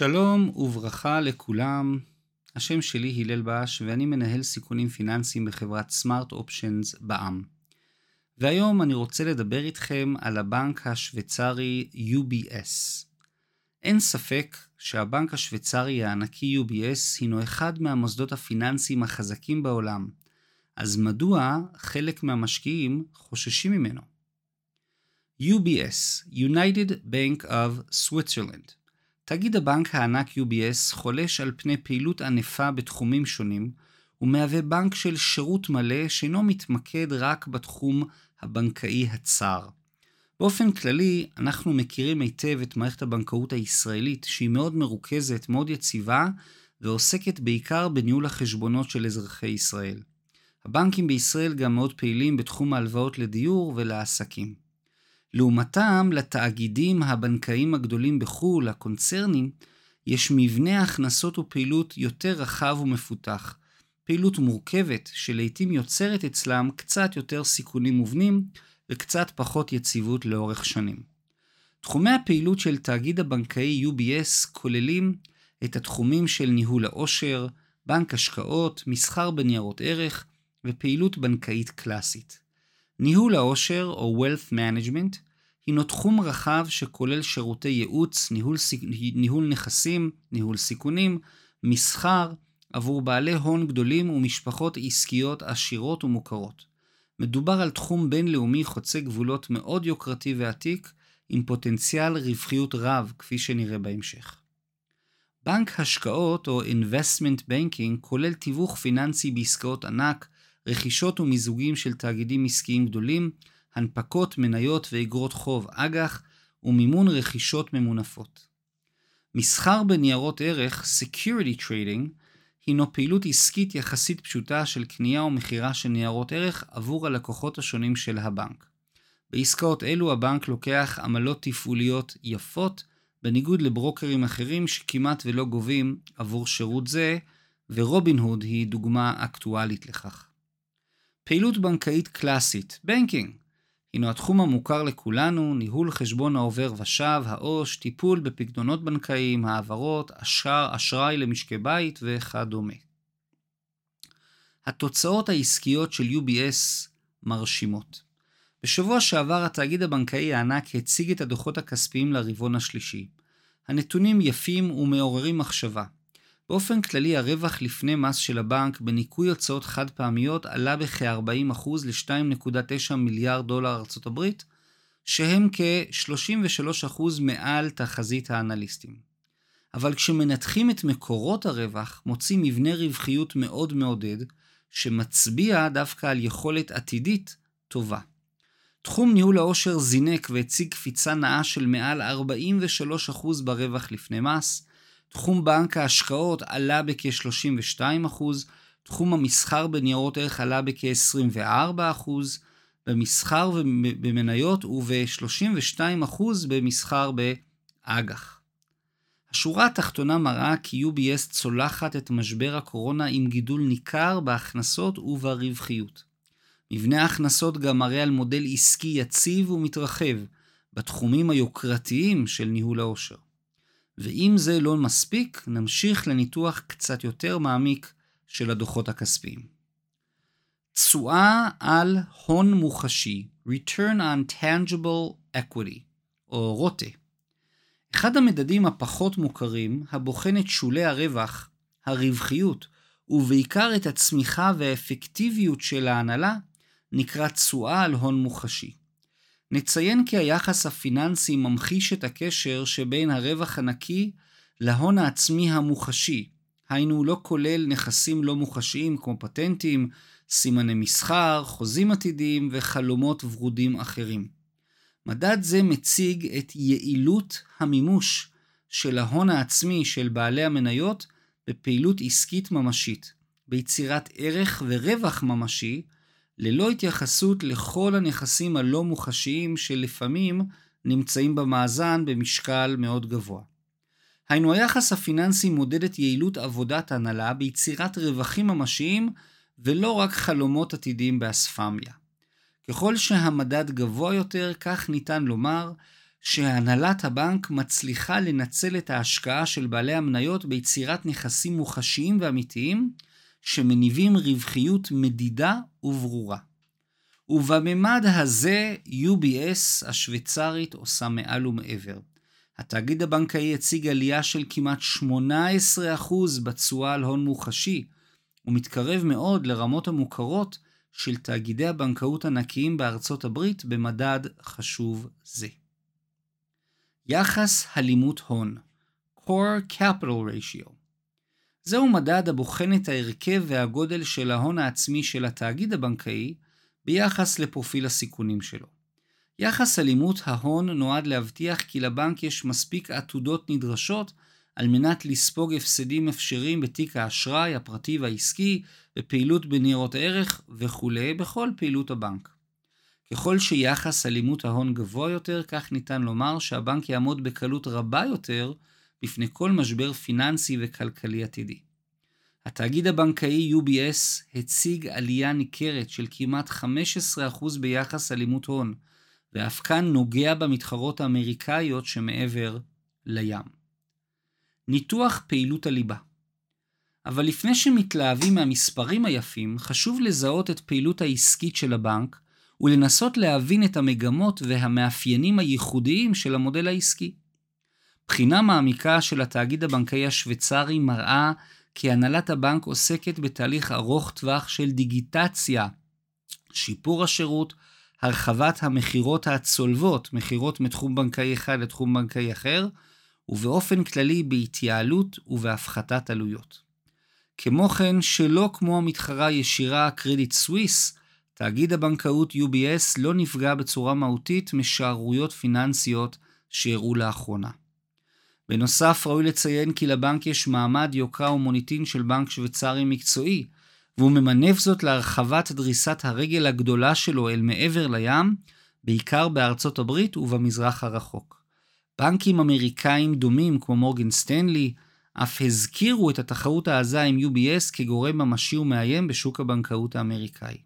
שלום וברכה לכולם, השם שלי הלל בש ואני מנהל סיכונים פיננסיים בחברת סמארט אופשנס בע"מ. והיום אני רוצה לדבר איתכם על הבנק השוויצרי UBS. אין ספק שהבנק השוויצרי הענקי UBS הינו אחד מהמוסדות הפיננסיים החזקים בעולם, אז מדוע חלק מהמשקיעים חוששים ממנו? UBS, United Bank of Switzerland תאגיד הבנק הענק UBS חולש על פני פעילות ענפה בתחומים שונים, ומהווה בנק של שירות מלא שאינו מתמקד רק בתחום הבנקאי הצר. באופן כללי, אנחנו מכירים היטב את מערכת הבנקאות הישראלית, שהיא מאוד מרוכזת, מאוד יציבה, ועוסקת בעיקר בניהול החשבונות של אזרחי ישראל. הבנקים בישראל גם מאוד פעילים בתחום ההלוואות לדיור ולעסקים. לעומתם, לתאגידים הבנקאיים הגדולים בחו"ל, הקונצרנים, יש מבנה הכנסות ופעילות יותר רחב ומפותח. פעילות מורכבת שלעיתים יוצרת אצלם קצת יותר סיכונים מובנים וקצת פחות יציבות לאורך שנים. תחומי הפעילות של תאגיד הבנקאי UBS כוללים את התחומים של ניהול העושר, בנק השקעות, מסחר בניירות ערך ופעילות בנקאית קלאסית. ניהול העושר או Wealth Management הינו תחום רחב שכולל שירותי ייעוץ, ניהול, ניהול נכסים, ניהול סיכונים, מסחר, עבור בעלי הון גדולים ומשפחות עסקיות עשירות ומוכרות. מדובר על תחום בינלאומי חוצה גבולות מאוד יוקרתי ועתיק, עם פוטנציאל רווחיות רב, כפי שנראה בהמשך. בנק השקעות או Investment Banking כולל תיווך פיננסי בעסקאות ענק, רכישות ומיזוגים של תאגידים עסקיים גדולים, הנפקות מניות ואגרות חוב אג"ח ומימון רכישות ממונפות. מסחר בניירות ערך, Security Trading, הינו פעילות עסקית יחסית פשוטה של קנייה ומכירה של ניירות ערך עבור הלקוחות השונים של הבנק. בעסקאות אלו הבנק לוקח עמלות תפעוליות יפות, בניגוד לברוקרים אחרים שכמעט ולא גובים עבור שירות זה, ורובין הוד היא דוגמה אקטואלית לכך. פעילות בנקאית קלאסית, בנקינג, הינו התחום המוכר לכולנו, ניהול חשבון העובר ושב, העו"ש, טיפול בפקדונות בנקאיים, העברות, אשר, אשראי למשקי בית וכדומה. התוצאות העסקיות של UBS מרשימות. בשבוע שעבר התאגיד הבנקאי הענק הציג את הדוחות הכספיים לרבעון השלישי. הנתונים יפים ומעוררים מחשבה. באופן כללי הרווח לפני מס של הבנק בניכוי הוצאות חד פעמיות עלה בכ-40% ל-2.9 מיליארד דולר ארצות הברית, שהם כ-33% מעל תחזית האנליסטים. אבל כשמנתחים את מקורות הרווח, מוצאים מבנה רווחיות מאוד מעודד, שמצביע דווקא על יכולת עתידית טובה. תחום ניהול העושר זינק והציג קפיצה נאה של מעל 43% ברווח לפני מס, תחום בנק ההשקעות עלה בכ-32%, תחום המסחר בניירות ערך עלה בכ-24%, במסחר ובמניות וב-32% במסחר באג"ח. השורה התחתונה מראה כי UBS צולחת את משבר הקורונה עם גידול ניכר בהכנסות וברווחיות. מבנה ההכנסות גם מראה על מודל עסקי יציב ומתרחב בתחומים היוקרתיים של ניהול העושר. ואם זה לא מספיק, נמשיך לניתוח קצת יותר מעמיק של הדוחות הכספיים. תשואה על הון מוחשי, Return on Tangible Equity, או רוטה. אחד המדדים הפחות מוכרים, הבוחן את שולי הרווח, הרווחיות, ובעיקר את הצמיחה והאפקטיביות של ההנהלה, נקרא תשואה על הון מוחשי. נציין כי היחס הפיננסי ממחיש את הקשר שבין הרווח הנקי להון העצמי המוחשי, היינו לא כולל נכסים לא מוחשיים כמו פטנטים, סימני מסחר, חוזים עתידיים וחלומות ורודים אחרים. מדד זה מציג את יעילות המימוש של ההון העצמי של בעלי המניות בפעילות עסקית ממשית, ביצירת ערך ורווח ממשי, ללא התייחסות לכל הנכסים הלא מוחשיים שלפעמים נמצאים במאזן במשקל מאוד גבוה. היינו היחס הפיננסי מודד את יעילות עבודת הנהלה ביצירת רווחים ממשיים ולא רק חלומות עתידיים באספמיה. ככל שהמדד גבוה יותר, כך ניתן לומר שהנהלת הבנק מצליחה לנצל את ההשקעה של בעלי המניות ביצירת נכסים מוחשיים ואמיתיים, שמניבים רווחיות מדידה וברורה. ובממד הזה UBS השוויצרית עושה מעל ומעבר. התאגיד הבנקאי הציג עלייה של כמעט 18% בתשואה על הון מוחשי, ומתקרב מאוד לרמות המוכרות של תאגידי הבנקאות ענקיים בארצות הברית במדד חשוב זה. יחס הלימות הון Core Capital Ratio זהו מדד הבוחן את ההרכב והגודל של ההון העצמי של התאגיד הבנקאי ביחס לפרופיל הסיכונים שלו. יחס אלימות ההון נועד להבטיח כי לבנק יש מספיק עתודות נדרשות על מנת לספוג הפסדים אפשריים בתיק האשראי הפרטי והעסקי, בפעילות בניירות ערך וכולי בכל פעילות הבנק. ככל שיחס אלימות ההון גבוה יותר, כך ניתן לומר שהבנק יעמוד בקלות רבה יותר בפני כל משבר פיננסי וכלכלי עתידי. התאגיד הבנקאי UBS הציג עלייה ניכרת של כמעט 15% ביחס אלימות הון, ואף כאן נוגע במתחרות האמריקאיות שמעבר לים. ניתוח פעילות הליבה אבל לפני שמתלהבים מהמספרים היפים, חשוב לזהות את פעילות העסקית של הבנק ולנסות להבין את המגמות והמאפיינים הייחודיים של המודל העסקי. בחינה מעמיקה של התאגיד הבנקאי השוויצרי מראה כי הנהלת הבנק עוסקת בתהליך ארוך טווח של דיגיטציה, שיפור השירות, הרחבת המכירות הצולבות, מכירות מתחום בנקאי אחד לתחום בנקאי אחר, ובאופן כללי בהתייעלות ובהפחתת עלויות. כמו כן, שלא כמו המתחרה הישירה קרדיט סוויס, תאגיד הבנקאות UBS לא נפגע בצורה מהותית משערוריות פיננסיות שאירעו לאחרונה. בנוסף, ראוי לציין כי לבנק יש מעמד יוקרה ומוניטין של בנק שוויצרי מקצועי, והוא ממנף זאת להרחבת דריסת הרגל הגדולה שלו אל מעבר לים, בעיקר בארצות הברית ובמזרח הרחוק. בנקים אמריקאים דומים כמו מורגן סטנלי, אף הזכירו את התחרות העזה עם UBS כגורם ממשי ומאיים בשוק הבנקאות האמריקאי.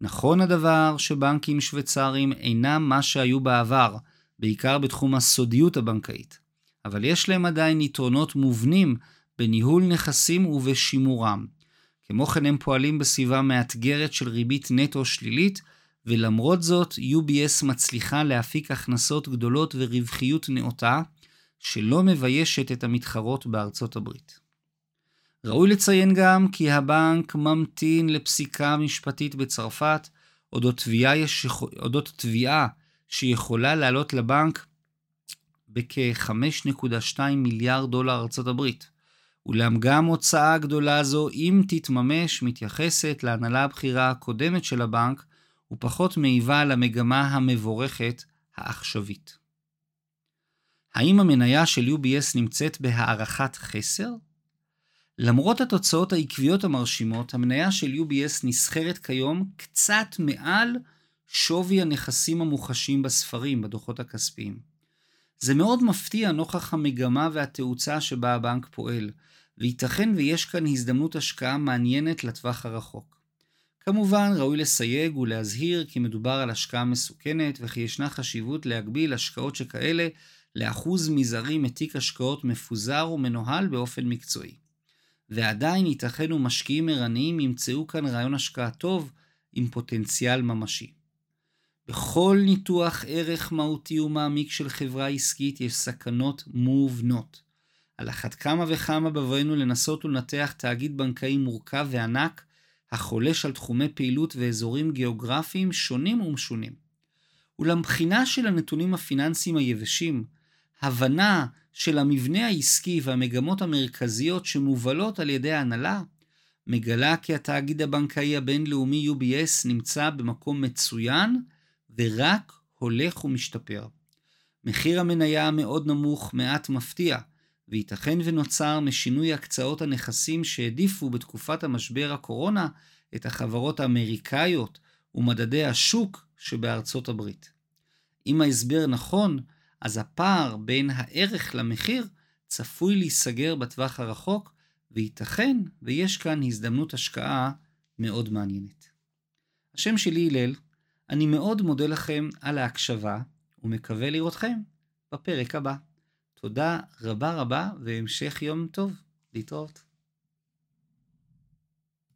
נכון הדבר שבנקים שוויצריים אינם מה שהיו בעבר, בעיקר בתחום הסודיות הבנקאית, אבל יש להם עדיין יתרונות מובנים בניהול נכסים ובשימורם. כמו כן הם פועלים בסביבה מאתגרת של ריבית נטו שלילית, ולמרות זאת UBS מצליחה להפיק הכנסות גדולות ורווחיות נאותה, שלא מביישת את המתחרות בארצות הברית. ראוי לציין גם כי הבנק ממתין לפסיקה משפטית בצרפת אודות תביעה, יש... אודות תביעה שיכולה לעלות לבנק בכ-5.2 מיליארד דולר ארצות הברית. אולם גם הוצאה גדולה זו, אם תתממש, מתייחסת להנהלה הבכירה הקודמת של הבנק, ופחות מעיבה על המגמה המבורכת העכשווית. האם המניה של UBS נמצאת בהערכת חסר? למרות התוצאות העקביות המרשימות, המניה של UBS נסחרת כיום קצת מעל שווי הנכסים המוחשים בספרים, בדוחות הכספיים. זה מאוד מפתיע נוכח המגמה והתאוצה שבה הבנק פועל, וייתכן ויש כאן הזדמנות השקעה מעניינת לטווח הרחוק. כמובן, ראוי לסייג ולהזהיר כי מדובר על השקעה מסוכנת וכי ישנה חשיבות להגביל השקעות שכאלה לאחוז מזערי מתיק השקעות מפוזר ומנוהל באופן מקצועי. ועדיין ייתכן ומשקיעים ערניים ימצאו כאן רעיון השקעה טוב עם פוטנציאל ממשי. בכל ניתוח ערך מהותי ומעמיק של חברה עסקית יש סכנות מובנות. על אחת כמה וכמה בבואנו לנסות ולנתח תאגיד בנקאי מורכב וענק, החולש על תחומי פעילות ואזורים גיאוגרפיים שונים ומשונים. אולם בחינה של הנתונים הפיננסיים היבשים, הבנה של המבנה העסקי והמגמות המרכזיות שמובלות על ידי ההנהלה, מגלה כי התאגיד הבנקאי הבינלאומי UBS נמצא במקום מצוין ורק הולך ומשתפר. מחיר המניה המאוד נמוך מעט מפתיע, וייתכן ונוצר משינוי הקצאות הנכסים שהעדיפו בתקופת המשבר הקורונה את החברות האמריקאיות ומדדי השוק שבארצות הברית. אם ההסבר נכון, אז הפער בין הערך למחיר צפוי להיסגר בטווח הרחוק, וייתכן ויש כאן הזדמנות השקעה מאוד מעניינת. השם שלי הלל, אני מאוד מודה לכם על ההקשבה, ומקווה לראותכם בפרק הבא. תודה רבה רבה והמשך יום טוב. להתראות.